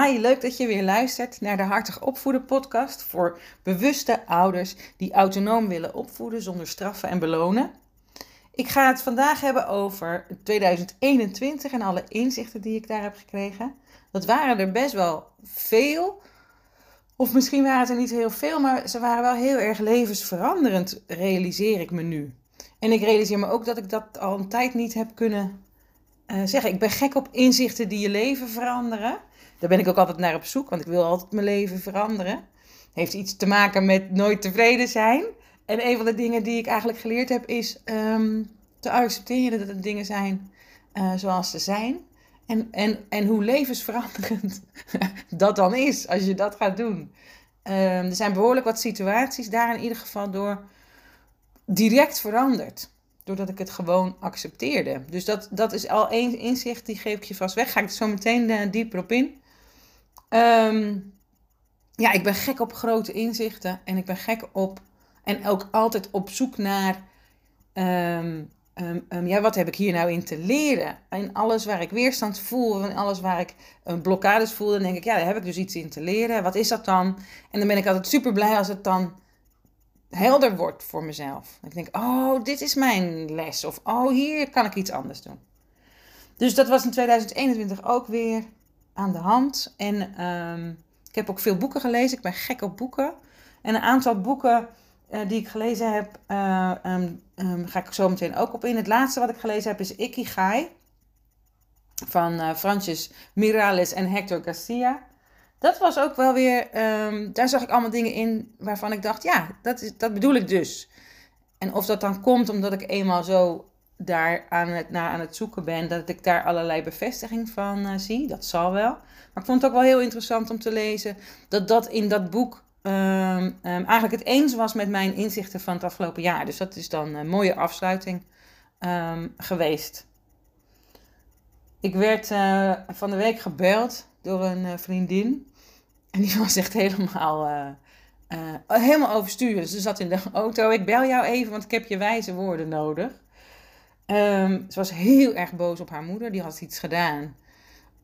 Hi, leuk dat je weer luistert naar de Hartig Opvoeden podcast voor bewuste ouders die autonoom willen opvoeden zonder straffen en belonen. Ik ga het vandaag hebben over 2021 en alle inzichten die ik daar heb gekregen. Dat waren er best wel veel. Of misschien waren het er niet heel veel, maar ze waren wel heel erg levensveranderend, realiseer ik me nu. En ik realiseer me ook dat ik dat al een tijd niet heb kunnen uh, zeggen. Ik ben gek op inzichten die je leven veranderen. Daar ben ik ook altijd naar op zoek, want ik wil altijd mijn leven veranderen. Heeft iets te maken met nooit tevreden zijn. En een van de dingen die ik eigenlijk geleerd heb is um, te accepteren dat het dingen zijn uh, zoals ze zijn. En, en, en hoe levensveranderend dat dan is als je dat gaat doen. Um, er zijn behoorlijk wat situaties daar in ieder geval door direct veranderd. Doordat ik het gewoon accepteerde. Dus dat, dat is al één inzicht, die geef ik je vast weg. Ga ik er zo meteen uh, dieper op in. Um, ja, ik ben gek op grote inzichten. En ik ben gek op. En ook altijd op zoek naar. Um, um, ja, wat heb ik hier nou in te leren? En alles waar ik weerstand voel, en alles waar ik blokkades voel, dan denk ik, ja, daar heb ik dus iets in te leren. Wat is dat dan? En dan ben ik altijd super blij als het dan helder wordt voor mezelf. Ik denk, oh, dit is mijn les. Of, oh, hier kan ik iets anders doen. Dus dat was in 2021 ook weer aan de hand. En um, ik heb ook veel boeken gelezen. Ik ben gek op boeken. En een aantal boeken uh, die ik gelezen heb, uh, um, um, ga ik zo meteen ook op in. Het laatste wat ik gelezen heb is Ikigai. Van uh, Francis Mirales en Hector Garcia. Dat was ook wel weer, daar zag ik allemaal dingen in waarvan ik dacht, ja, dat, is, dat bedoel ik dus. En of dat dan komt omdat ik eenmaal zo daar aan het, naar aan het zoeken ben, dat ik daar allerlei bevestiging van uh, zie. Dat zal wel. Maar ik vond het ook wel heel interessant om te lezen dat dat in dat boek um, um, eigenlijk het eens was met mijn inzichten van het afgelopen jaar. Dus dat is dan een mooie afsluiting um, geweest. Ik werd uh, van de week gebeld door een uh, vriendin. En die was echt helemaal, helemaal overstuur. Ze zat in de auto. Ik bel jou even, want ik heb je wijze woorden nodig. Um, ze was heel erg boos op haar moeder. Die had iets gedaan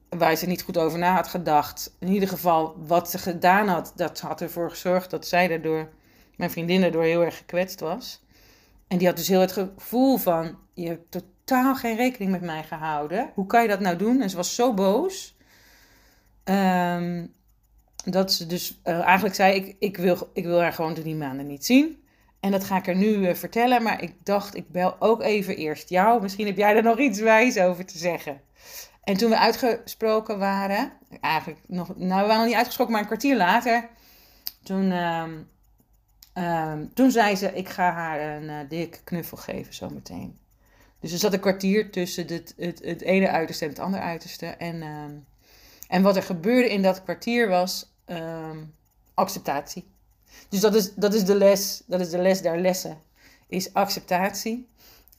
waar ze niet goed over na had gedacht. In ieder geval, wat ze gedaan had, dat had ervoor gezorgd dat zij daardoor, mijn vriendin daardoor heel erg gekwetst was. En die had dus heel het gevoel van, je hebt totaal geen rekening met mij gehouden. Hoe kan je dat nou doen? En ze was zo boos. Um, dat ze dus uh, eigenlijk zei, ik, ik, wil, ik wil haar gewoon drie maanden niet zien. En dat ga ik er nu uh, vertellen. Maar ik dacht, ik bel ook even eerst jou. Misschien heb jij er nog iets wijs over te zeggen. En toen we uitgesproken waren, eigenlijk nog, nou we waren nog niet uitgesproken, maar een kwartier later, toen, uh, uh, toen zei ze, ik ga haar een uh, dik knuffel geven zometeen. Dus er zat een kwartier tussen het, het, het ene uiterste en het andere uiterste. En, ehm, en wat er gebeurde in dat kwartier was ehm, acceptatie. Dus dat is, dat is de les, dat is de les der lessen, is acceptatie.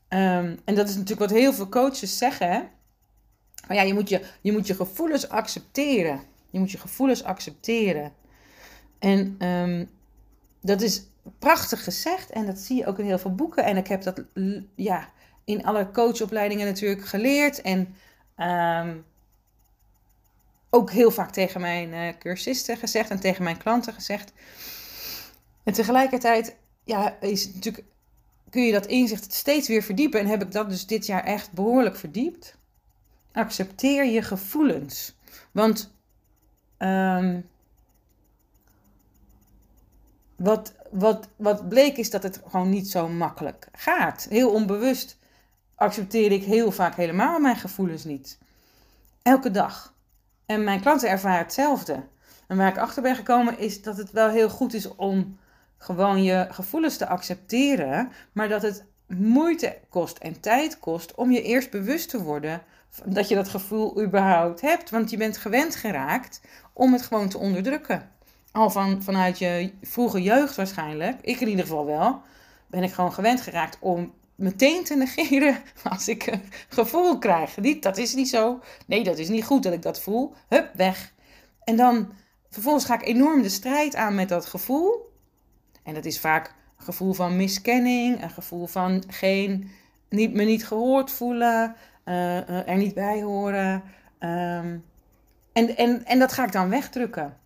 Um, en dat is natuurlijk wat heel veel coaches zeggen. Maar ja, je moet je, je moet je gevoelens accepteren. Je moet je gevoelens accepteren. En um, dat is prachtig gezegd en dat zie je ook in heel veel boeken. En ik heb dat ja, in alle coachopleidingen natuurlijk geleerd. En um, ook heel vaak tegen mijn uh, cursisten gezegd en tegen mijn klanten gezegd. En tegelijkertijd ja, is natuurlijk, kun je dat inzicht steeds weer verdiepen. En heb ik dat dus dit jaar echt behoorlijk verdiept. Accepteer je gevoelens. Want um, wat, wat, wat bleek is dat het gewoon niet zo makkelijk gaat. Heel onbewust accepteer ik heel vaak helemaal mijn gevoelens niet. Elke dag. En mijn klanten ervaren hetzelfde. En waar ik achter ben gekomen is dat het wel heel goed is om gewoon je gevoelens te accepteren, maar dat het moeite kost en tijd kost om je eerst bewust te worden dat je dat gevoel überhaupt hebt. Want je bent gewend geraakt om het gewoon te onderdrukken. Al van, vanuit je vroege jeugd waarschijnlijk, ik in ieder geval wel, ben ik gewoon gewend geraakt om meteen te negeren als ik een gevoel krijg. Dat is niet zo. Nee, dat is niet goed dat ik dat voel. Hup, weg. En dan vervolgens ga ik enorm de strijd aan met dat gevoel. En dat is vaak een gevoel van miskenning, een gevoel van geen, niet, me niet gehoord voelen, uh, er niet bij horen. Um, En, en, en dat ga ik dan wegdrukken.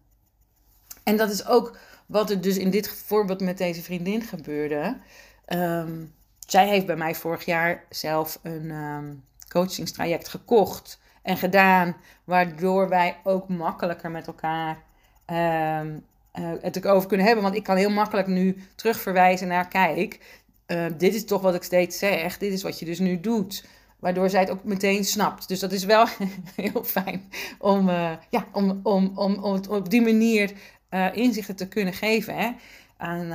En dat is ook wat er dus in dit voorbeeld met deze vriendin gebeurde. Ehm, zij heeft bij mij vorig jaar zelf een um, coachingstraject gekocht en gedaan, waardoor wij ook makkelijker met elkaar uh, het over kunnen hebben. Want ik kan heel makkelijk nu terugverwijzen naar, kijk, uh, dit is toch wat ik steeds zeg, dit is wat je dus nu doet. Waardoor zij het ook meteen snapt. Dus dat is wel heel fijn om, uh, ja, om, om, om, om op die manier inzichten te kunnen geven hè, aan,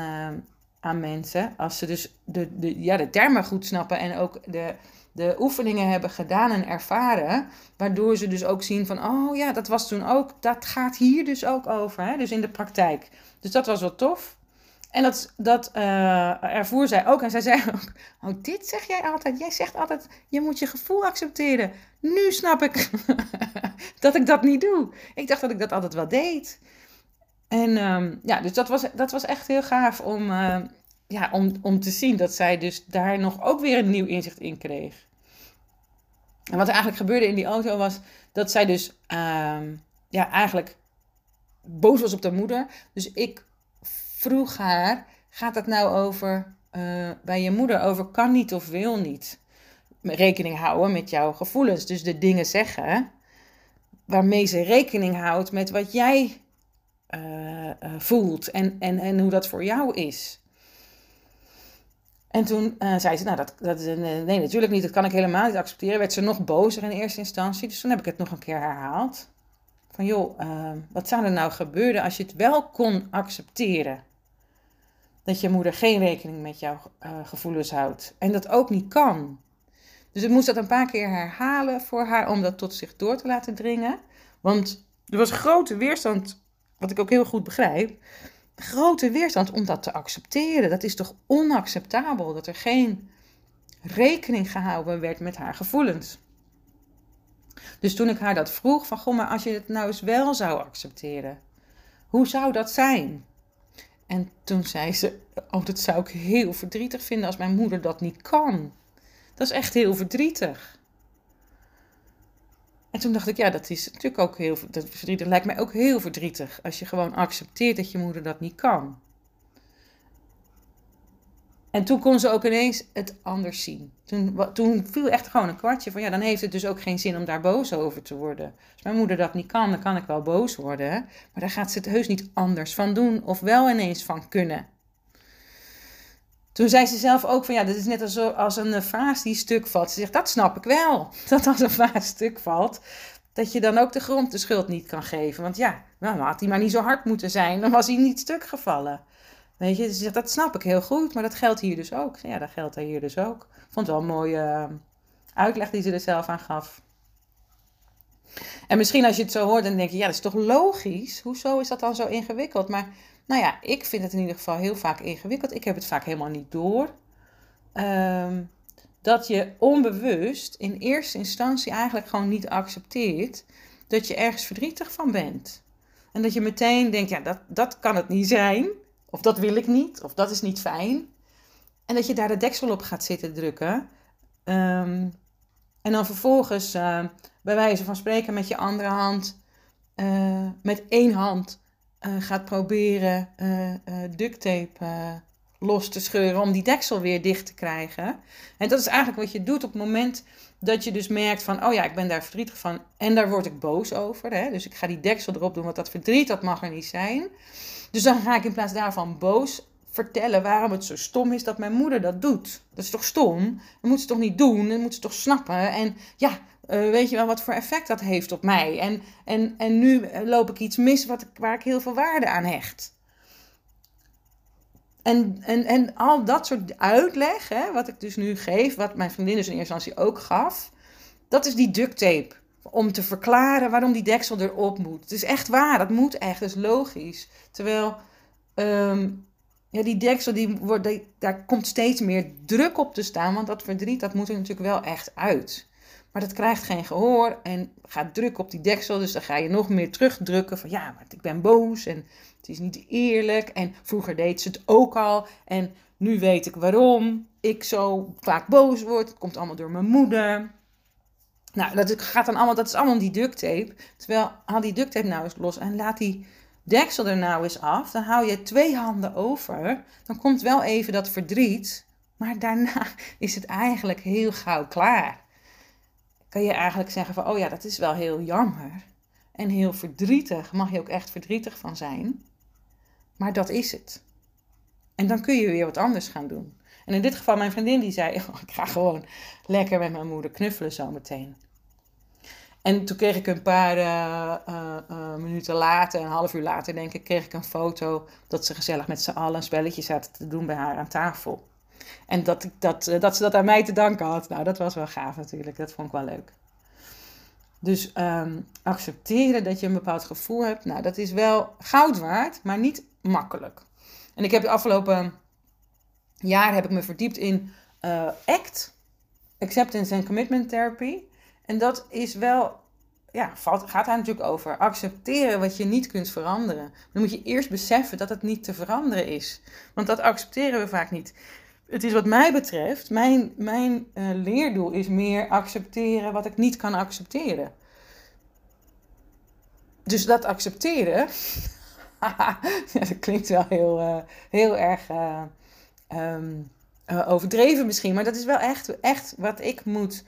aan mensen. Als ze dus de, de, ja, de termen goed snappen en ook de, de oefeningen hebben gedaan en ervaren. Waardoor ze dus ook zien van, oh ja, dat was toen ook, dat gaat hier dus ook over. Hè? Dus in de praktijk. Dus dat was wel tof. En dat, dat uh, ervoer zij ook. En zij zei ook, oh dit zeg jij altijd. Jij zegt altijd, je moet je gevoel accepteren. Nu snap ik dat ik dat niet doe. Ik dacht dat ik dat altijd wel deed. En um, ja, dus dat was, dat was echt heel gaaf om, uh, ja, om, om te zien dat zij dus daar nog ook weer een nieuw inzicht in kreeg. En wat er eigenlijk gebeurde in die auto was dat zij dus uh, ja, eigenlijk boos was op de moeder. Dus ik vroeg haar, gaat het nou over uh, bij je moeder over kan niet of wil niet? Rekening houden met jouw gevoelens. Dus de dingen zeggen waarmee ze rekening houdt met wat jij uh, uh, voelt en, en, en hoe dat voor jou is. En toen uh, zei ze, nou, dat, dat, nee, natuurlijk niet, dat kan ik helemaal niet accepteren. Werd ze nog bozer in eerste instantie, dus toen heb ik het nog een keer herhaald. Van joh, wat zou er nou gebeuren als je het wel kon accepteren? Dat je moeder geen rekening met jouw gevoelens houdt. En dat ook niet kan. Dus ik moest dat een paar keer herhalen voor haar om dat tot zich door te laten dringen. Want er was grote weerstand wat ik ook heel goed begrijp, grote weerstand om dat te accepteren. Dat is toch onacceptabel dat er geen rekening gehouden werd met haar gevoelens. Dus toen ik haar dat vroeg, van goh, maar als je het nou eens wel zou accepteren, hoe zou dat zijn? En toen zei ze, oh, dat zou ik heel verdrietig vinden als mijn moeder dat niet kan. Dat is echt heel verdrietig. En toen dacht ik, ja, dat is natuurlijk ook heel dat verdrietig. lijkt mij ook heel verdrietig als je gewoon accepteert dat je moeder dat niet kan. En toen kon ze ook ineens het anders zien. Toen, toen viel echt gewoon een kwartje van ja, dan heeft het dus ook geen zin om daar boos over te worden. Als mijn moeder dat niet kan, dan kan ik wel boos worden. Maar daar gaat ze het heus niet anders van doen of wel ineens van kunnen. Toen zei ze zelf ook van ja, dit is net als, als een eh, vaas die stuk valt. Ze zegt, dat snap ik wel. Dat als een vaas stuk valt, dat je dan ook de grond de schuld niet kan geven. Want ja, nou, had hij maar niet zo hard moeten zijn, dan was hij niet stuk gevallen. Weet je, ze zegt, dat snap ik heel goed, maar dat geldt hier dus ook. Ja, dat geldt hier dus ook. Vond wel een mooie uh, uitleg die ze er zelf aan gaf. En misschien als je het zo hoort, dan denk je, ja, dat is toch logisch? Hoezo is dat dan zo ingewikkeld? Maar nou ja, ik vind het in ieder geval heel vaak ingewikkeld. Ik heb het vaak helemaal niet door. Um, dat je onbewust in eerste instantie eigenlijk gewoon niet accepteert dat je ergens verdrietig van bent. En dat je meteen denkt, ja, dat, dat kan het niet zijn. Of dat wil ik niet. Of dat is niet fijn. En dat je daar de deksel op gaat zitten drukken. Um, en dan vervolgens, uh, bij wijze van spreken, met je andere hand, uh, met één hand uh, gaat proberen uh, duct tape los te scheuren om die deksel weer dicht te krijgen. En dat is eigenlijk wat je doet op het moment dat je dus merkt van, oh ja, ik ben daar verdrietig van en daar word ik boos over. Hè? Dus ik ga die deksel erop doen, want dat verdriet, dat mag er niet zijn. Dus dan ga ik in plaats daarvan boos vertellen waarom het zo stom is dat mijn moeder dat doet. Dat is toch stom? Dat moet ze toch niet doen? Dat moet ze toch snappen? En ja, uh, weet je wel wat voor effect dat heeft op mij? En, en, en nu loop ik iets mis wat, waar ik heel veel waarde aan hecht. En, en, en al dat soort uitleg, hè, wat ik dus nu geef, wat mijn vriendin dus in eerste instantie ook gaf, dat is die duct tape. Om te verklaren waarom die deksel erop moet. Het is echt waar, dat moet echt, dat is logisch. Terwijl um, ja, die deksel, die wordt, daar komt steeds meer druk op te staan, want dat verdriet, dat moet er natuurlijk wel echt uit. Maar dat krijgt geen gehoor en gaat druk op die deksel. Dus dan ga je nog meer terugdrukken van ja, maar ik ben boos en het is niet eerlijk. En vroeger deed ze het ook al en nu weet ik waarom ik zo vaak boos word. Het komt allemaal door mijn moeder. Nou, dat, gaat dan allemaal, dat is allemaal die duct tape. Terwijl, haal die duct tape nou eens los en laat die deksel er nou eens af. Dan hou je twee handen over. Dan komt wel even dat verdriet. Maar daarna is het eigenlijk heel gauw klaar. Kan je eigenlijk zeggen van, oh ja, dat is wel heel jammer. En heel verdrietig. Mag je ook echt verdrietig van zijn. Maar dat is het. En dan kun je weer wat anders gaan doen. En in dit geval mijn vriendin die zei, oh, ik ga gewoon lekker met mijn moeder knuffelen zometeen. En toen kreeg ik een paar uh, uh, minuten later, een half uur later denk ik, kreeg ik een foto dat ze gezellig met z'n allen een spelletje zaten te doen bij haar aan tafel. En dat, ik dat, dat ze dat aan mij te danken had. Nou, dat was wel gaaf natuurlijk. Dat vond ik wel leuk. Dus um, accepteren dat je een bepaald gevoel hebt, nou, dat is wel goud waard, maar niet makkelijk. En ik heb de afgelopen jaar heb ik me verdiept in uh, ACT, Acceptance and Commitment Therapy. En dat is wel, ja, valt, gaat daar natuurlijk over. Accepteren wat je niet kunt veranderen. Dan moet je eerst beseffen dat het niet te veranderen is. Want dat accepteren we vaak niet. Het is wat mij betreft, mijn, mijn uh, leerdoel is meer accepteren wat ik niet kan accepteren. Dus dat accepteren, ja, dat klinkt wel heel, uh, heel erg uh, um, overdreven misschien, maar dat is wel echt, echt wat ik moet,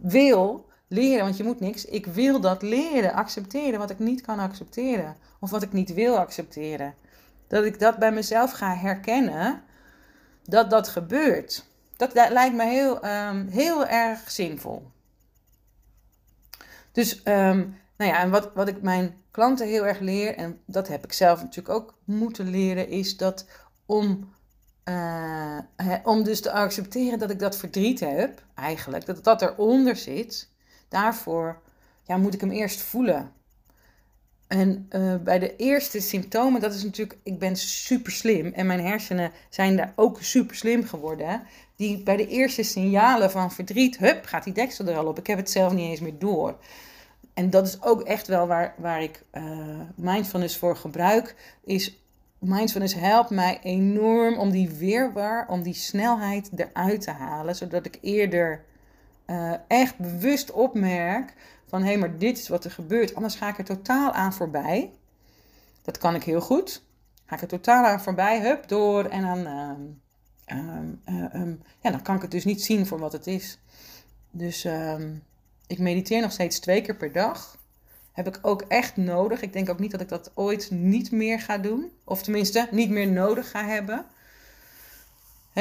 wil leren, want je moet niks. Ik wil dat leren, accepteren wat ik niet kan accepteren. Of wat ik niet wil accepteren. Dat ik dat bij mezelf ga herkennen, dat dat gebeurt. Dat, lijkt me heel, um, heel erg zinvol. Dus, um, nou ja, en wat, wat ik mijn klanten heel erg leer, en dat heb ik zelf natuurlijk ook moeten leren, is dat om uh, om dus te accepteren dat ik dat verdriet heb, eigenlijk, dat dat eronder zit, daarvoor ja, moet ik hem eerst voelen. En uh, bij de eerste symptomen, dat is natuurlijk, ik ben super slim en mijn hersenen zijn daar ook super slim geworden. Die bij de eerste signalen van verdriet, hup, gaat die deksel er al op. Ik heb het zelf niet eens meer door. En dat is ook echt wel waar, waar ik uh, mindfulness voor gebruik, is mindfulness helpt mij enorm om die weerbaar, om die snelheid eruit te halen, zodat ik eerder uh, echt bewust opmerk van hé, hey, maar dit is wat er gebeurt, anders ga ik er totaal aan voorbij. Dat kan ik heel goed. Ga ik er totaal aan voorbij, hup, door en dan, uh, uh, ja, dan kan ik het dus niet zien voor wat het is. Dus ehm, ik mediteer nog steeds twee keer per dag heb ik ook echt nodig. Ik denk ook niet dat ik dat ooit niet meer ga doen. Of tenminste, niet meer nodig ga hebben.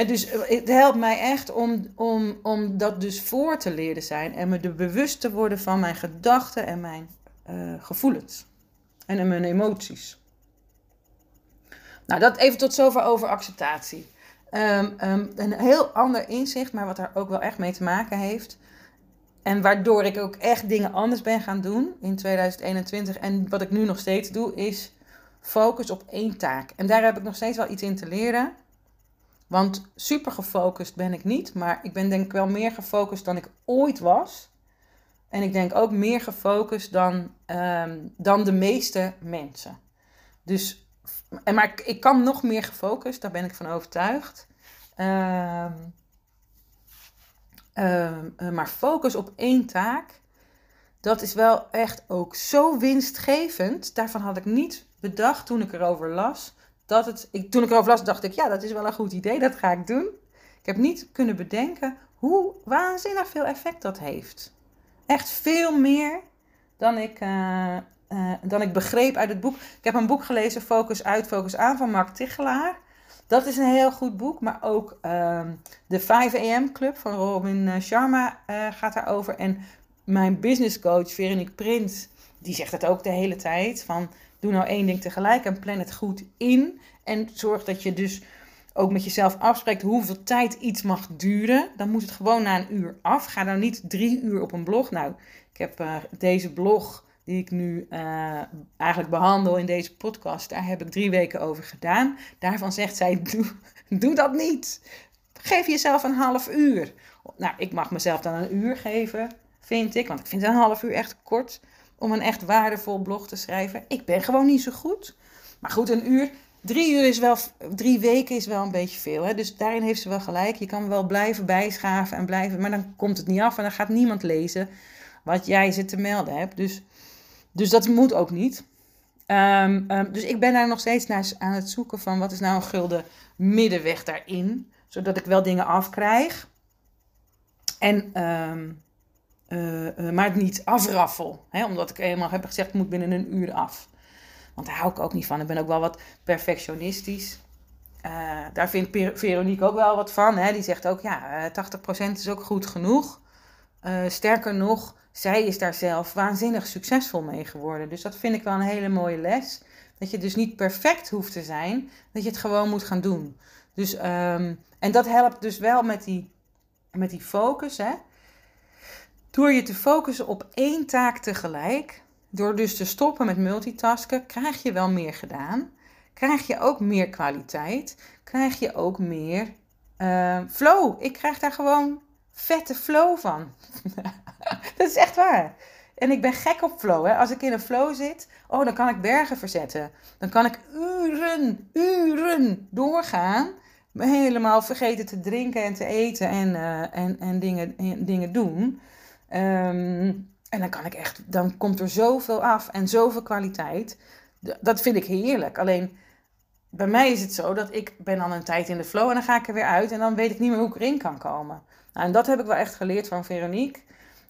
Dus het helpt mij echt om, om, om dat dus voor te leren zijn. En me er bewust te worden van mijn gedachten en mijn uh, gevoelens. En mijn emoties. Nou, dat even tot zover over acceptatie. Um, um, een heel ander inzicht, maar wat daar ook wel echt mee te maken heeft. En waardoor ik ook echt dingen anders ben gaan doen in 2021. En wat ik nu nog steeds doe, is focus op één taak. En daar heb ik nog steeds wel iets in te leren. Want super gefocust ben ik niet, maar ik ben denk ik wel meer gefocust dan ik ooit was. En ik denk ook meer gefocust dan, um, dan de meeste mensen. Dus, en maar ik, kan nog meer gefocust, daar ben ik van overtuigd. Ehm, eh, maar focus op één taak, dat is wel echt ook zo winstgevend. Daarvan had ik niet bedacht toen ik erover las. Dat het, ik, toen ik erover las, dacht ik, ja, dat is wel een goed idee, dat ga ik doen. Ik heb niet kunnen bedenken hoe waanzinnig veel effect dat heeft. Echt veel meer dan ik, uh, uh, dan ik begreep uit het boek. Ik heb een boek gelezen, Focus uit, Focus aan, van Mark Tichelaar. Dat is een heel goed boek, maar ook uh, de 5 AM Club van Robin eh, Sharma gaat daarover. En mijn business coach Veronique Prins, die zegt het ook de hele tijd. Van doe nou één ding tegelijk en plan het goed in. En zorg dat je dus ook met jezelf afspreekt hoeveel tijd iets mag duren. Dan moet het gewoon na een uur af. Ga dan niet drie uur op een blog. Nou, ik heb uh, deze blog die ik nu uh, eigenlijk behandel in deze podcast, daar heb ik drie weken over gedaan. Daarvan zegt zij: doe, doe dat niet. Geef jezelf een half uur. Nou, ik mag mezelf dan een uur geven, vind ik. Want ik vind een half uur echt kort om een echt waardevol blog te schrijven. Ik ben gewoon niet zo goed. Maar goed, een uur. Drie uur is wel, drie weken is wel een beetje veel. Hè? Dus daarin heeft ze wel gelijk. Je kan wel blijven bijschaven en blijven, maar dan komt het niet af en dan gaat niemand lezen wat jij ze te melden hebt. Dus, dus dat moet ook niet. Ehm, ehm, dus ik ben daar nog steeds naar aan het zoeken van wat is nou een gulden middenweg daarin. Zodat ik wel dingen afkrijg. En, ehm, eh, eh, maar het niet afraffel. Hè? Omdat ik eenmaal heb gezegd, het moet binnen een uur af. Want daar hou ik ook niet van. Ik ben ook wel wat perfectionistisch. Uh, daar vindt Veronique ook wel wat van. Hè? Die zegt ook, ja, 80% is ook goed genoeg. sterker nog, zij is daar zelf waanzinnig succesvol mee geworden. Dus dat vind ik wel een hele mooie les. Dat je dus niet perfect hoeft te zijn, dat je het gewoon moet gaan doen. Dus, ehm, en dat helpt dus wel met die, met die focus. Hè? Door je te focussen op één taak tegelijk, door dus te stoppen met multitasken, krijg je wel meer gedaan. Krijg je ook meer kwaliteit. Krijg je ook meer uh, flow. Ik krijg daar gewoon vette flow van. dat is echt waar. En ik ben gek op flow. Hè. Als ik in een flow zit, oh, dan kan ik bergen verzetten. Dan kan ik uren, uren doorgaan. Helemaal vergeten te drinken en te eten en, uh, en, en, dingen, en dingen doen. Um, en dan kan ik echt, dan komt er zoveel af en zoveel kwaliteit. Dat vind ik heerlijk. Alleen bij mij is het zo dat ik ben dan een tijd in de flow en dan ga ik er weer uit en dan weet ik niet meer hoe ik erin kan komen. Nou, en dat heb ik wel echt geleerd van Veronique.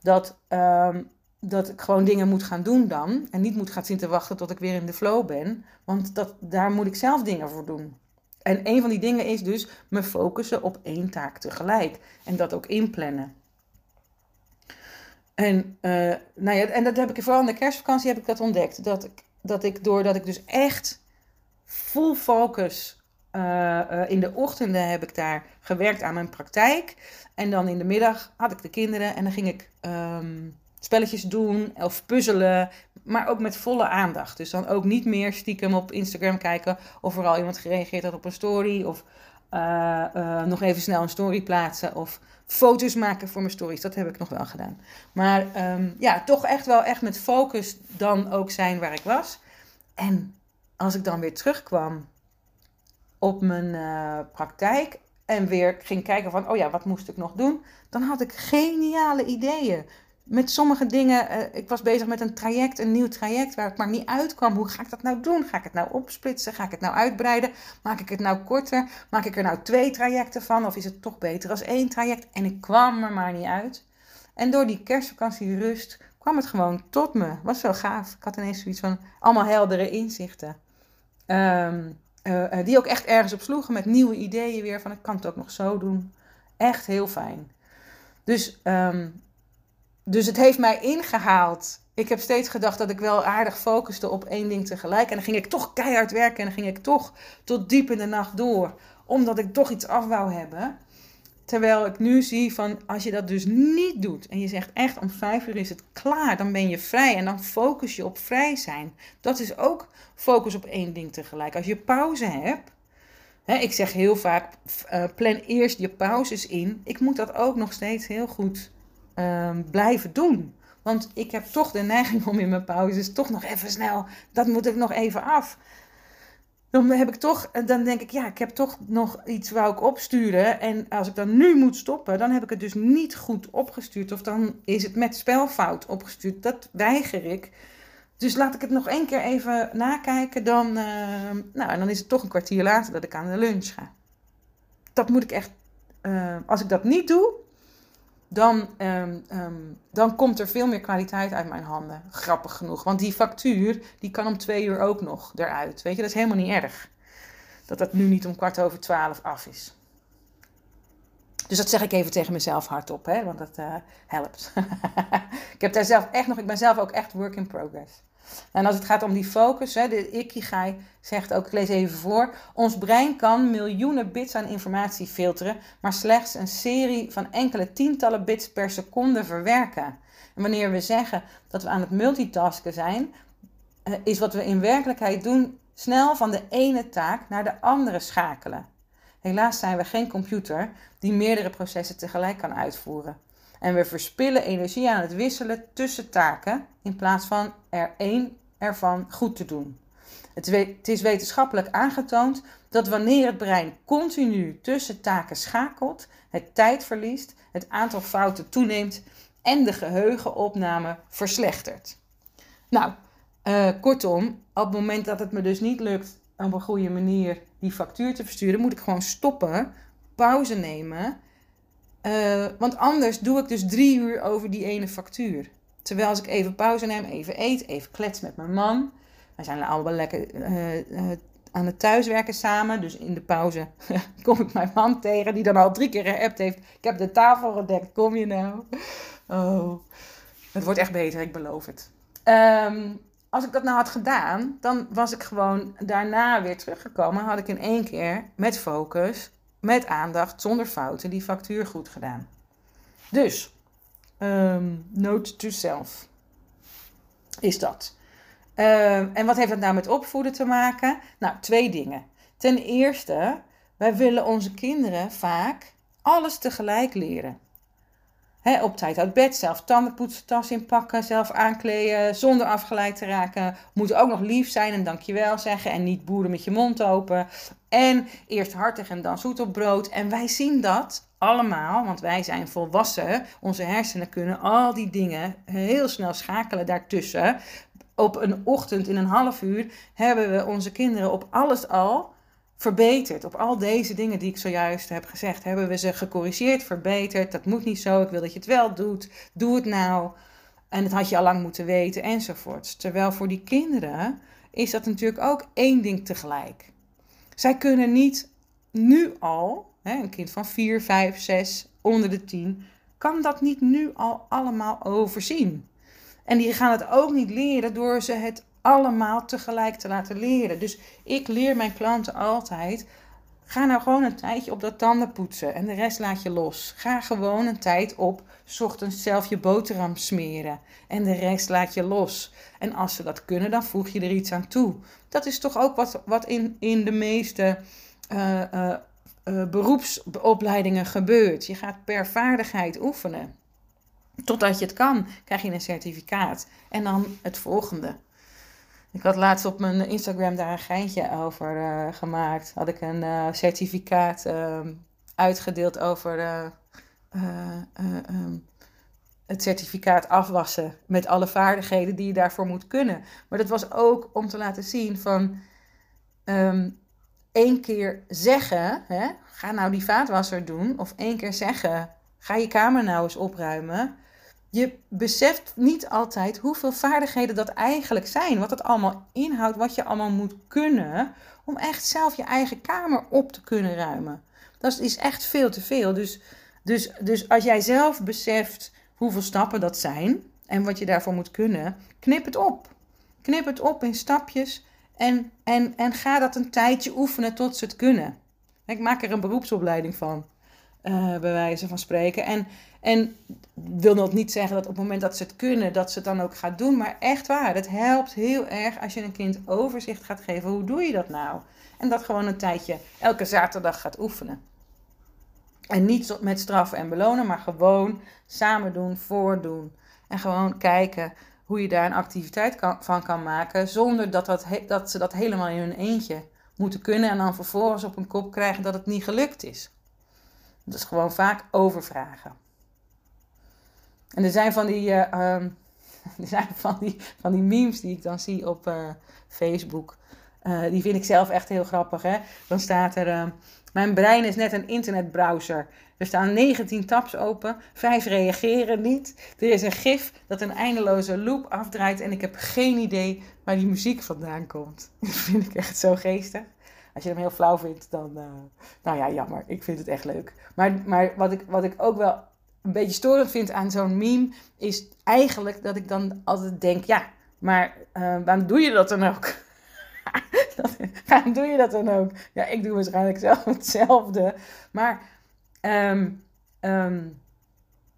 Dat, um, dat ik gewoon dingen moet gaan doen dan. En niet moet gaan zitten wachten tot ik weer in de flow ben. Want dat, daar moet ik zelf dingen voor doen. En een van die dingen is dus me focussen op één taak tegelijk. En dat ook inplannen. En, uh, nou ja, en dat heb ik vooral in de kerstvakantie heb ik dat ontdekt. Dat ik, dat ik doordat ik dus echt full focus uh, uh, in de ochtenden heb ik daar gewerkt aan mijn praktijk. En dan in de middag had ik de kinderen en dan ging ik um, spelletjes doen of puzzelen, maar ook met volle aandacht. Dus dan ook niet meer stiekem op Instagram kijken of er al iemand gereageerd had op een story of nog even snel een story plaatsen of foto's maken voor mijn stories. Dat heb ik nog wel gedaan. Maar um, ja, toch echt wel echt met focus dan ook zijn waar ik was. En als ik dan weer terugkwam op mijn uh, praktijk en weer ging kijken van, oh ja, wat moest ik nog doen? Dan had ik geniale ideeën. Met sommige dingen, uh, ik was bezig met een traject, een nieuw traject, waar ik maar niet uitkwam. Hoe ga ik dat nou doen? Ga ik het nou opsplitsen? Ga ik het nou uitbreiden? Maak ik het nou korter? Maak ik er nou twee trajecten van? Of is het toch beter als één traject? En ik kwam er maar niet uit. En door die kerstvakantie rust kwam het gewoon tot me. Was zo gaaf. Ik had ineens zoiets van allemaal heldere inzichten. Um, uh, die ook echt ergens op sloegen met nieuwe ideeën weer. Van ik kan het ook nog zo doen. Echt heel fijn. Dus, um, dus het heeft mij ingehaald. Ik heb steeds gedacht dat ik wel aardig focuste op één ding tegelijk. En dan ging ik toch keihard werken. En dan ging ik toch tot diep in de nacht door. Omdat ik toch iets af wou hebben. Terwijl ik nu zie van als je dat dus niet doet en je zegt echt om vijf uur is het klaar, dan ben je vrij en dan focus je op vrij zijn. Dat is ook focus op één ding tegelijk. Als je pauze hebt, hè, ik zeg heel vaak uh, plan eerst je pauzes in. Ik moet dat ook nog steeds heel goed uh, blijven doen. Want ik heb toch de neiging om in mijn pauzes toch nog even snel, dat moet ik nog even af dan heb ik toch, dan denk ik, ja, ik heb toch nog iets wou ik opsturen. En als ik dan nu moet stoppen, dan heb ik het dus niet goed opgestuurd. Of dan is het met spelfout opgestuurd. Dat weiger ik. Dus laat ik het nog één keer even nakijken. Dan, uh, nou, en dan is het toch een kwartier later dat ik aan de lunch ga. Dat moet ik echt, uh, als ik dat niet doe, dan, um, um, dan komt er veel meer kwaliteit uit mijn handen. Grappig genoeg. Want die factuur, die kan om twee uur ook nog eruit. Weet je, dat is helemaal niet erg. Dat dat nu niet om kwart over twaalf af is. Dus dat zeg ik even tegen mezelf hardop, hè, want dat uh, helpt. ik heb daar zelf echt nog, ik ben zelf ook echt work in progress. En als het gaat om die focus, hè, de Ikigai zegt ook, ik lees even voor. Ons brein kan miljoenen bits aan informatie filteren, maar slechts een serie van enkele tientallen bits per seconde verwerken. En wanneer we zeggen dat we aan het multitasken zijn, eh, is wat we in werkelijkheid doen snel van de ene taak naar de andere schakelen. Helaas zijn we geen computer die meerdere processen tegelijk kan uitvoeren. En we verspillen energie aan het wisselen tussen taken in plaats van er één ervan goed te doen. Het is wetenschappelijk aangetoond dat wanneer het brein continu tussen taken schakelt, het tijd verliest, het aantal fouten toeneemt en de geheugenopname verslechtert. Nou, uh, kortom, op het moment dat het me dus niet lukt op een goede manier die factuur te versturen, moet ik gewoon stoppen, pauze nemen. Uh, want anders doe ik dus drie uur over die ene factuur. Terwijl als ik even pauze neem, even eet, even klets met mijn man. Wij zijn allemaal lekker uh, aan het thuiswerken samen. Dus in de pauze kom ik mijn man tegen, die dan al drie keer geappt heeft. Ik heb de tafel gedekt, kom je nou? Oh, het wordt echt beter, ik beloof het. Um, als ik dat nou had gedaan, dan was ik gewoon daarna weer teruggekomen. Had ik in één keer met focus, met aandacht, zonder fouten, die factuur goed gedaan. Dus, um, note to self is dat. Um, en wat heeft dat nou met opvoeden te maken? Nou, twee dingen. Ten eerste, wij willen onze kinderen vaak alles tegelijk leren op tijd uit bed, zelf tandenpoetsen, tas inpakken, zelf aankleden, zonder afgeleid te raken. Moet ook nog lief zijn en dankjewel zeggen en niet boeren met je mond open. En eerst hartig en dan zoet op brood. En wij zien dat allemaal, want wij zijn volwassen. Onze hersenen kunnen al die dingen heel snel schakelen daartussen. Op een ochtend in een half uur hebben we onze kinderen op alles al verbeterd. Op al deze dingen die ik zojuist heb gezegd, hebben we ze gecorrigeerd, verbeterd. Dat moet niet zo, ik wil dat je het wel doet. Doe het nou. En dat had je al lang moeten weten, enzovoorts. Terwijl voor die kinderen is dat natuurlijk ook één ding tegelijk. Zij kunnen niet nu al, hè, een kind van 4, 5, 6, onder de 10, kan dat niet nu al allemaal overzien. En die gaan het ook niet leren door ze het allemaal tegelijk te laten leren. Dus ik leer mijn klanten altijd. Ga nou gewoon een tijdje op dat tanden poetsen en de rest laat je los. Ga gewoon een tijd op, ochtends zelf je boterham smeren en de rest laat je los. En als ze dat kunnen, dan voeg je er iets aan toe. Dat is toch ook wat, wat in, in de meeste uh, uh, uh, beroepsopleidingen gebeurt. Je gaat per vaardigheid oefenen. Totdat je het kan, krijg je een certificaat. En dan het volgende. Ik had laatst op mijn Instagram daar een geintje over uh, gemaakt. Had ik een uh, certificaat uh, uitgedeeld over uh, um, het certificaat afwassen. Met alle vaardigheden die je daarvoor moet kunnen. Maar dat was ook om te laten zien van um, één keer zeggen, hè, ga nou die vaatwasser doen. Of één keer zeggen, ga je kamer nou eens opruimen je beseft niet altijd hoeveel vaardigheden dat eigenlijk zijn. Wat het allemaal inhoudt, wat je allemaal moet kunnen om echt zelf je eigen kamer op te kunnen ruimen. Dat is echt veel te veel. Dus, dus, dus als jij zelf beseft hoeveel stappen dat zijn en wat je daarvoor moet kunnen, knip het op. Knip het op in stapjes en, en, en ga dat een tijdje oefenen tot ze het kunnen. Ik maak er een beroepsopleiding van, uh, bij wijze van spreken. En en wil nog niet zeggen dat op het moment dat ze het kunnen, dat ze het dan ook gaat doen. Maar echt waar, het helpt heel erg als je een kind overzicht gaat geven. Hoe doe je dat nou? En dat gewoon een tijdje elke zaterdag gaat oefenen. En niet met straffen en belonen, maar gewoon samen doen, voordoen. En gewoon kijken hoe je daar een activiteit van kan maken. Zonder dat, dat, dat ze dat helemaal in hun eentje moeten kunnen. En dan vervolgens op hun kop krijgen dat het niet gelukt is. Is gewoon vaak overvragen. En er zijn van die, uh, er zijn van die, van die memes die ik dan zie op uh, Facebook. Uh, die vind ik zelf echt heel grappig. Hè? Dan staat er: Mijn brein is net een internetbrowser. Er staan 19 tabs open, 5 reageren niet. Er is een gif dat een eindeloze loop afdraait en ik heb geen idee waar die muziek vandaan komt. Dat vind ik echt zo geestig. Als je hem heel flauw vindt, dan. nou ja, jammer. Ik vind het echt leuk. Maar, maar wat, ik, wat ik ook wel een beetje storend vind aan zo'n meme, is eigenlijk dat ik dan altijd denk: ja, maar uh, waarom doe je dat dan ook? waarom doe je dat dan ook? Ja, ik doe waarschijnlijk zelf hetzelfde. Maar um, um,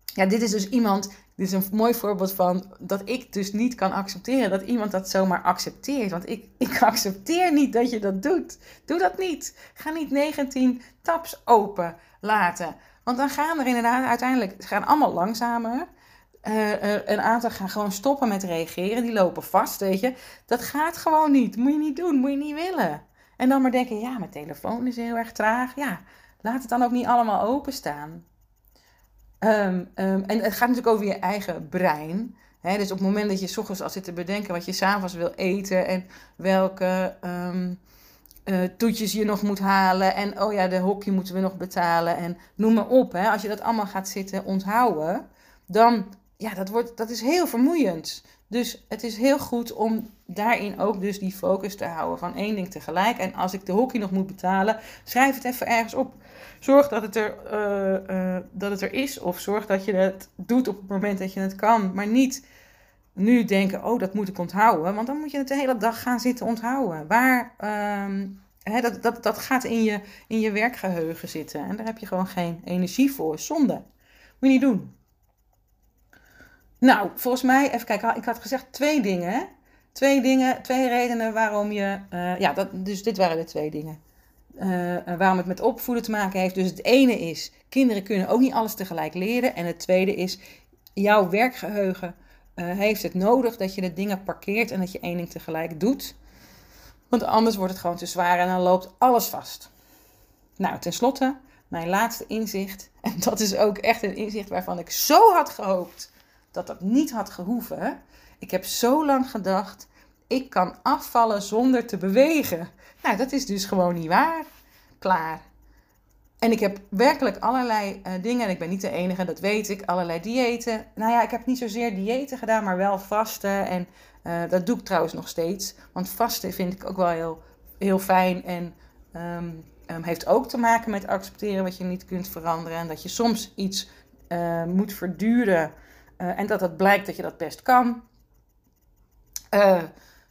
ja, dit is dus iemand. Dit is een mooi voorbeeld van dat ik dus niet kan accepteren dat iemand dat zomaar accepteert. Want ik, ik accepteer niet dat je dat doet. Doe dat niet. Ga niet 19 tabs open laten. Want dan gaan er inderdaad uiteindelijk, ze gaan allemaal langzamer. Uh, een aantal gaan gewoon stoppen met reageren. Die lopen vast, weet je. Dat gaat gewoon niet. Moet je niet doen, moet je niet willen. En dan maar denken, ja, mijn telefoon is heel erg traag. Ja, laat het dan ook niet allemaal openstaan. Ehm, ehm, en het gaat natuurlijk over je eigen brein. Dus op het moment dat je s ochtends al zit te bedenken wat je s'avonds wil eten en welke um, toetjes je nog moet halen en oh ja, de hokje moeten we nog betalen en noem maar op. Hè? Als je dat allemaal gaat zitten onthouden, dan ja, dat, wordt, dat is heel vermoeiend. Dus het is heel goed om daarin ook dus die focus te houden van één ding tegelijk. En als ik de hockey nog moet betalen, schrijf het even ergens op. Zorg dat het er, uh, uh, dat het er is of zorg dat je het doet op het moment dat je het kan. Maar niet nu denken, oh dat moet ik onthouden. Want dan moet je het de hele dag gaan zitten onthouden. Waar, hè, dat, dat, dat gaat in je, in je werkgeheugen zitten. En daar heb je gewoon geen energie voor. Zonde. Moet je niet doen. Nou, volgens mij, even kijken, ik had gezegd twee dingen. Twee dingen, twee redenen waarom je. Uh, ja, dat, dus dit waren de twee dingen. Uh, waarom het met opvoeden te maken heeft. Dus het ene is, kinderen kunnen ook niet alles tegelijk leren. En het tweede is, jouw werkgeheugen uh, heeft het nodig dat je de dingen parkeert en dat je één ding tegelijk doet. Want anders wordt het gewoon te zwaar en dan loopt alles vast. Nou, tenslotte, mijn laatste inzicht. En dat is ook echt een inzicht waarvan ik zo had gehoopt dat dat niet had gehoeven. Ik heb zo lang gedacht, ik kan afvallen zonder te bewegen. Nou, dat is dus gewoon niet waar. Klaar. En ik heb werkelijk allerlei uh, dingen, en ik ben niet de enige, dat weet ik, allerlei diëten. Nou ja, ik heb niet zozeer diëten gedaan, maar wel vasten. En uh, dat doe ik trouwens nog steeds. Want vasten vind ik ook wel heel, heel fijn en um, um, heeft ook te maken met accepteren wat je niet kunt veranderen. En dat je soms iets uh, moet verduren en dat het blijkt dat je dat best kan.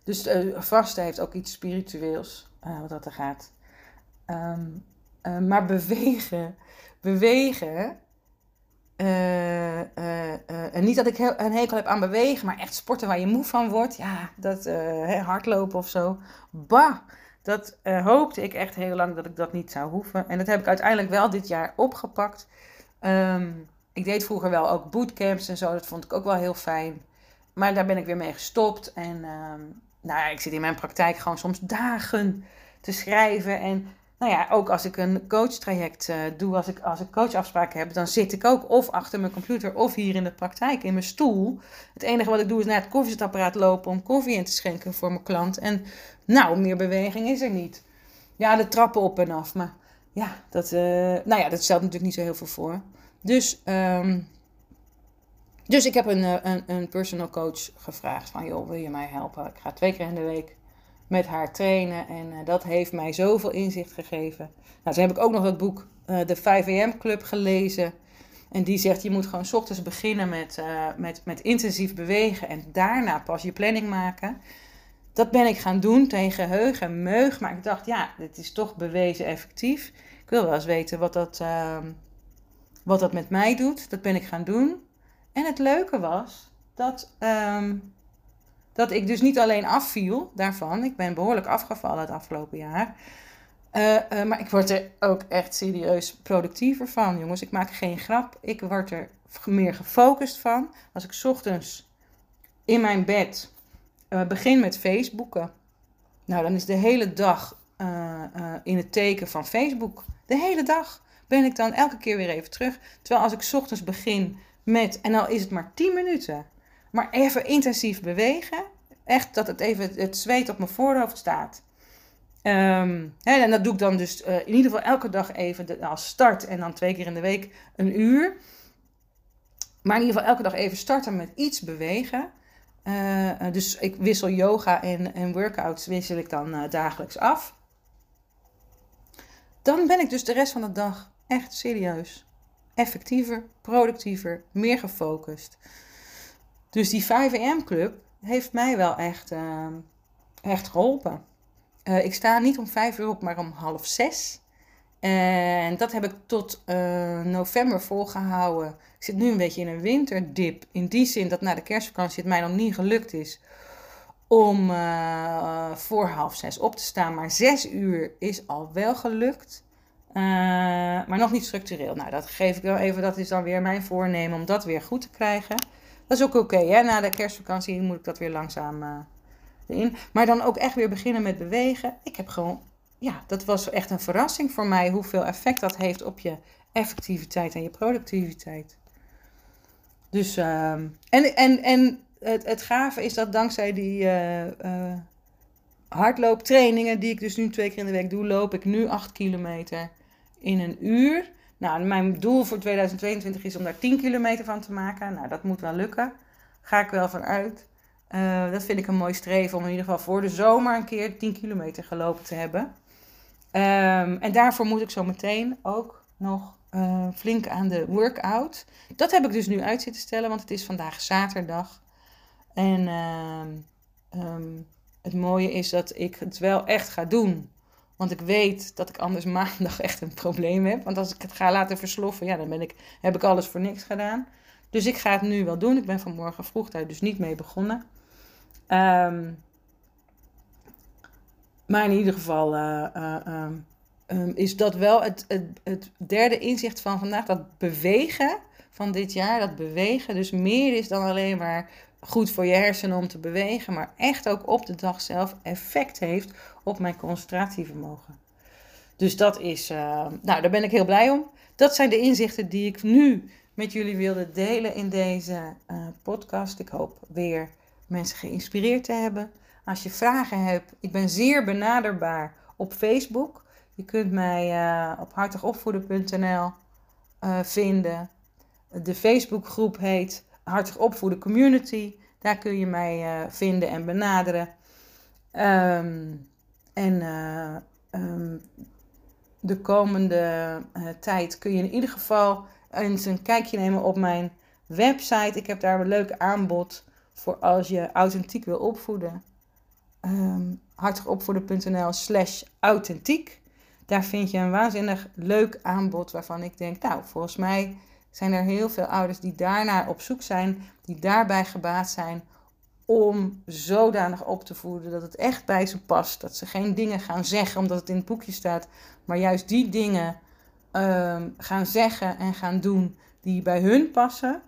Dus vasten heeft ook iets spiritueels, wat dat er gaat. Um, maar bewegen, bewegen. en niet dat ik een hekel heb aan bewegen, maar echt sporten waar je moe van wordt. Ja, dat hardlopen of zo. Bah, dat hoopte ik echt heel lang dat ik dat niet zou hoeven. En dat heb ik uiteindelijk wel dit jaar opgepakt. Um, ik deed vroeger wel ook bootcamps en zo. Dat vond ik ook wel heel fijn. Maar daar ben ik weer mee gestopt. En uh, nou ja, ik zit in mijn praktijk gewoon soms dagen te schrijven. En nou ja, ook als ik een coachtraject uh, doe, als ik, als ik coachafspraken heb, dan zit ik ook of achter mijn computer of hier in de praktijk in mijn stoel. Het enige wat ik doe is naar het koffiezetapparaat lopen om koffie in te schenken voor mijn klant. En nou, meer beweging is er niet. Ja, de trappen op en af. Maar ja, dat, uh, nou ja, dat stelt natuurlijk niet zo heel veel voor. Dus, um, dus ik heb een, eh, een, een personal coach gevraagd van, joh, wil je mij helpen? Ik ga twee keer in de week met haar trainen en uh, dat heeft mij zoveel inzicht gegeven. Nou, toen heb ik ook nog het boek uh, de 5am Club gelezen. En die zegt, je moet gewoon s ochtends beginnen met, uh, met, met intensief bewegen en daarna pas je planning maken. Dat ben ik gaan doen tegen heug en meug. Maar ik dacht, ja, dit is toch bewezen effectief. Ik wil wel eens weten wat dat, uh, wat dat met mij doet. Dat ben ik gaan doen. En het leuke was dat, um, dat ik dus niet alleen afviel daarvan. Ik ben behoorlijk afgevallen het afgelopen jaar. Uh, uh, maar ik word er ook echt serieus productiever van, jongens. Ik maak geen grap. Ik word er meer gefocust van. Als ik ochtends in mijn bed uh, begin met Facebooken. Nou, dan is de hele dag in het teken van Facebook. De hele dag ben ik dan elke keer weer even terug. Terwijl als ik ochtends begin met, en al is het maar 10 minuten, maar even intensief bewegen. Echt dat het even het zweet op mijn voorhoofd staat. Hè, en dat doe ik dan dus uh, in ieder geval elke dag even als start en dan twee keer in de week een uur. Maar in ieder geval elke dag even starten met iets bewegen. Uh, dus ik wissel yoga en, en workouts wissel ik dan dagelijks af. Dan ben ik dus de rest van de dag echt serieus. Effectiever, productiever, meer gefocust. Dus die 5am club heeft mij wel echt, uh, echt geholpen. Uh, ik sta niet om 5 uur op, maar om half 6. En dat heb ik tot uh, november volgehouden. Ik zit nu een beetje in een winterdip. In die zin dat na de kerstvakantie het mij nog niet gelukt is om uh, voor half zes op te staan. Maar zes uur is al wel gelukt. Maar nog niet structureel. Nou, dat geef ik wel even. Dat is dan weer mijn voornemen om dat weer goed te krijgen. Dat is ook oké. Na de kerstvakantie moet ik dat weer langzaam uh, in. Maar dan ook echt weer beginnen met bewegen. Ik heb gewoon. Ja, dat was echt een verrassing voor mij. Hoeveel effect dat heeft op je effectiviteit en je productiviteit. dus, ehm, en, en, en het, het gave is dat dankzij die uh, hardlooptrainingen, die ik dus nu twee keer in de week doe, loop ik nu 8 kilometer in een uur. Nou, mijn doel voor 2022 is om daar 10 kilometer van te maken. Nou, dat moet wel lukken. Ga ik wel vanuit. Uh, dat vind ik een mooi streven om in ieder geval voor de zomer een keer 10 kilometer gelopen te hebben. Um, en daarvoor moet ik zo meteen ook nog uh, flink aan de workout. Dat heb ik dus nu uit zitten stellen, want het is vandaag zaterdag. En uh, um, het mooie is dat ik het wel echt ga doen. Want ik weet dat ik anders maandag echt een probleem heb. Want als ik het ga laten versloffen, ja, dan ben ik, heb ik alles voor niks gedaan. Dus ik ga het nu wel doen. Ik ben vanmorgen vroeg daar dus niet mee begonnen. Um, maar in ieder geval uh, uh, um, is dat wel het, het, het, derde inzicht van vandaag. Dat bewegen van dit jaar, dat bewegen dus meer is dan alleen maar goed voor je hersenen om te bewegen, maar echt ook op de dag zelf effect heeft op mijn concentratievermogen. Dus dat is, uh, nou, daar ben ik heel blij om. Dat zijn de inzichten die ik nu met jullie wilde delen in deze uh, podcast. Ik hoop weer mensen geïnspireerd te hebben. Als je vragen hebt, ik ben zeer benaderbaar op Facebook. Je kunt mij uh, op hartigopvoeden.nl vinden. De Facebookgroep heet Hartig Opvoeden Community. Daar kun je mij uh, vinden en benaderen. Um, en uh, um, de komende uh, tijd kun je in ieder geval eens een kijkje nemen op mijn website. Ik heb daar een leuk aanbod voor als je authentiek wil opvoeden. Um, hartigopvoeden.nl slash authentiek. Daar vind je een waanzinnig leuk aanbod waarvan ik denk, nou, volgens mij zijn er heel veel ouders die daarnaar op zoek zijn, die daarbij gebaat zijn om zodanig op te voeden dat het echt bij ze past. Dat ze geen dingen gaan zeggen omdat het in het boekje staat, maar juist die dingen um, gaan zeggen en gaan doen die bij hun passen.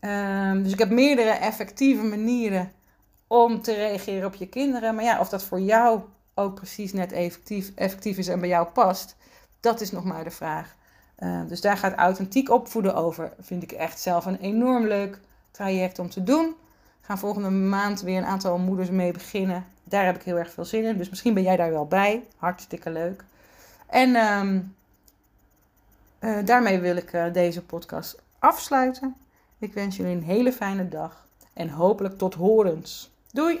Um, dus ik heb meerdere effectieve manieren om te reageren op je kinderen. Maar ja, of dat voor jou ook precies net effectief, effectief is en bij jou past, dat is nog maar de vraag. Uh, dus daar gaat authentiek opvoeden over. Vind ik echt zelf een enorm leuk traject om te doen. Gaan volgende maand weer een aantal moeders mee beginnen. Daar heb ik heel erg veel zin in. Dus misschien ben jij daar wel bij. Hartstikke leuk. En um, uh, daarmee wil ik uh, deze podcast afsluiten. Ik wens jullie een hele fijne dag. En hopelijk tot horens. Doei!